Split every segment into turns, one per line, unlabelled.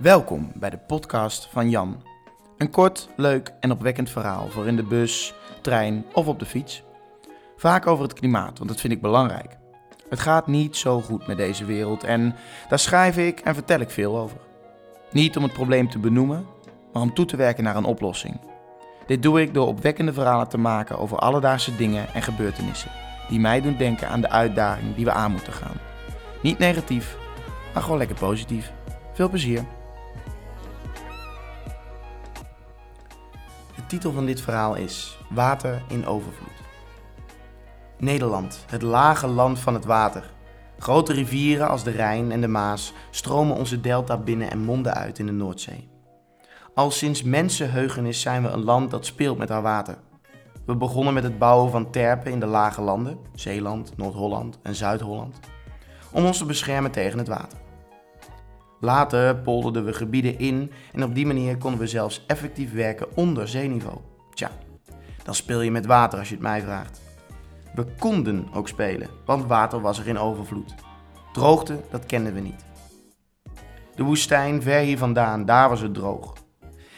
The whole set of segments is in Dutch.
Welkom bij de podcast van Jan. Een kort, leuk en opwekkend verhaal voor in de bus, trein of op de fiets. Vaak over het klimaat, want dat vind ik belangrijk. Het gaat niet zo goed met deze wereld en daar schrijf ik en vertel ik veel over. Niet om het probleem te benoemen, maar om toe te werken naar een oplossing. Dit doe ik door opwekkende verhalen te maken over alledaagse dingen en gebeurtenissen die mij doen denken aan de uitdaging die we aan moeten gaan. Niet negatief, maar gewoon lekker positief. Veel plezier. Titel van dit verhaal is Water in overvloed. Nederland, het lage land van het water. Grote rivieren als de Rijn en de Maas stromen onze delta binnen en monden uit in de Noordzee. Al sinds mensenheugenis zijn we een land dat speelt met haar water. We begonnen met het bouwen van terpen in de lage landen, Zeeland, Noord-Holland en Zuid-Holland, om ons te beschermen tegen het water. Later polderden we gebieden in en op die manier konden we zelfs effectief werken onder zeeniveau. Tja, dan speel je met water als je het mij vraagt. We konden ook spelen, want water was er in overvloed. Droogte, dat kenden we niet. De woestijn ver hier vandaan, daar was het droog.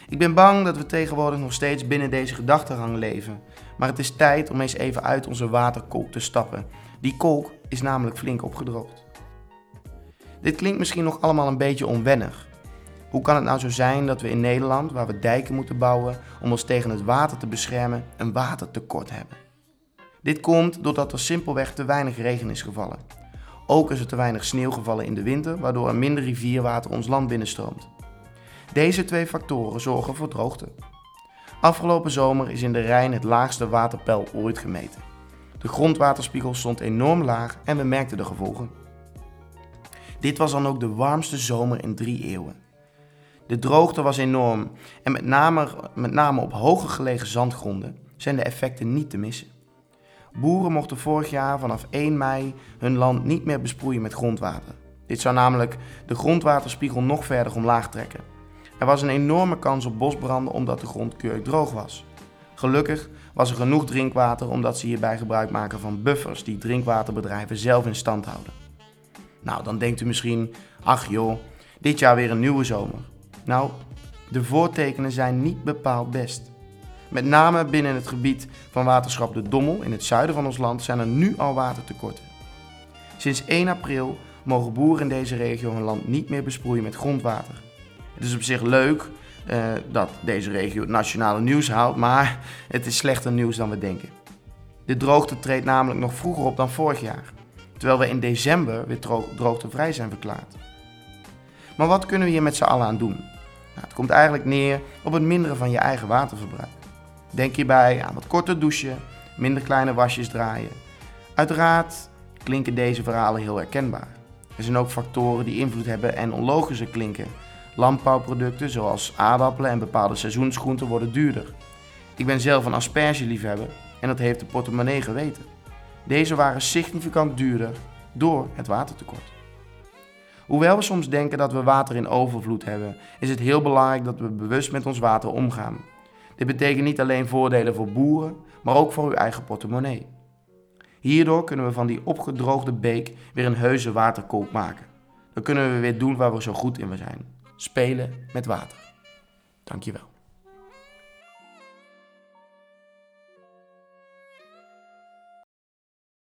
Ik ben bang dat we tegenwoordig nog steeds binnen deze gedachtegang leven. Maar het is tijd om eens even uit onze waterkolk te stappen. Die kolk is namelijk flink opgedroogd. Dit klinkt misschien nog allemaal een beetje onwennig. Hoe kan het nou zo zijn dat we in Nederland, waar we dijken moeten bouwen om ons tegen het water te beschermen, een watertekort hebben? Dit komt doordat er simpelweg te weinig regen is gevallen. Ook is er te weinig sneeuw gevallen in de winter, waardoor er minder rivierwater ons land binnenstroomt. Deze twee factoren zorgen voor droogte. Afgelopen zomer is in de Rijn het laagste waterpeil ooit gemeten. De grondwaterspiegel stond enorm laag en we merkten de gevolgen. Dit was dan ook de warmste zomer in drie eeuwen. De droogte was enorm en met name, met name op hoger gelegen zandgronden zijn de effecten niet te missen. Boeren mochten vorig jaar vanaf 1 mei hun land niet meer besproeien met grondwater. Dit zou namelijk de grondwaterspiegel nog verder omlaag trekken. Er was een enorme kans op bosbranden omdat de grond keurig droog was. Gelukkig was er genoeg drinkwater omdat ze hierbij gebruik maken van buffers die drinkwaterbedrijven zelf in stand houden. Nou, dan denkt u misschien, ach joh, dit jaar weer een nieuwe zomer. Nou, de voortekenen zijn niet bepaald best. Met name binnen het gebied van waterschap De Dommel in het zuiden van ons land zijn er nu al watertekorten. Sinds 1 april mogen boeren in deze regio hun land niet meer besproeien met grondwater. Het is op zich leuk uh, dat deze regio het nationale nieuws haalt, maar het is slechter nieuws dan we denken. De droogte treedt namelijk nog vroeger op dan vorig jaar, terwijl we in december weer droogtevrij zijn verklaard. Maar wat kunnen we hier met z'n allen aan doen? Nou, het komt eigenlijk neer op het minderen van je eigen waterverbruik. Denk hierbij aan wat korter douchen, minder kleine wasjes draaien. Uiteraard klinken deze verhalen heel herkenbaar. Er zijn ook factoren die invloed hebben en onlogischer klinken, Landbouwproducten zoals aardappelen en bepaalde seizoensgroenten worden duurder. Ik ben zelf een aspergeliefhebber en dat heeft de portemonnee geweten. Deze waren significant duurder door het watertekort. Hoewel we soms denken dat we water in overvloed hebben, is het heel belangrijk dat we bewust met ons water omgaan. Dit betekent niet alleen voordelen voor boeren, maar ook voor uw eigen portemonnee. Hierdoor kunnen we van die opgedroogde beek weer een heuse waterkolk maken. Dan kunnen we weer doen waar we zo goed in zijn spelen met water. Dankjewel.